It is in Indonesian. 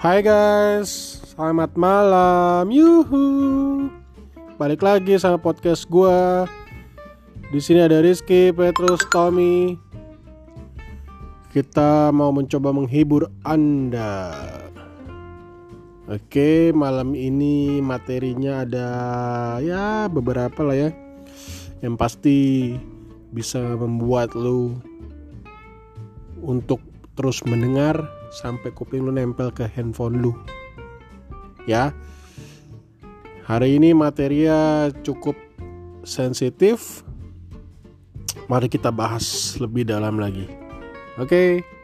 Hai guys, selamat malam. Yuhu. Balik lagi sama podcast gua. Di sini ada Rizky, Petrus, Tommy. Kita mau mencoba menghibur Anda. Oke, malam ini materinya ada ya beberapa lah ya. Yang pasti bisa membuat lu untuk terus mendengar sampai kuping lu nempel ke handphone lu. Ya. Hari ini materinya cukup sensitif. Mari kita bahas lebih dalam lagi. Oke. Okay?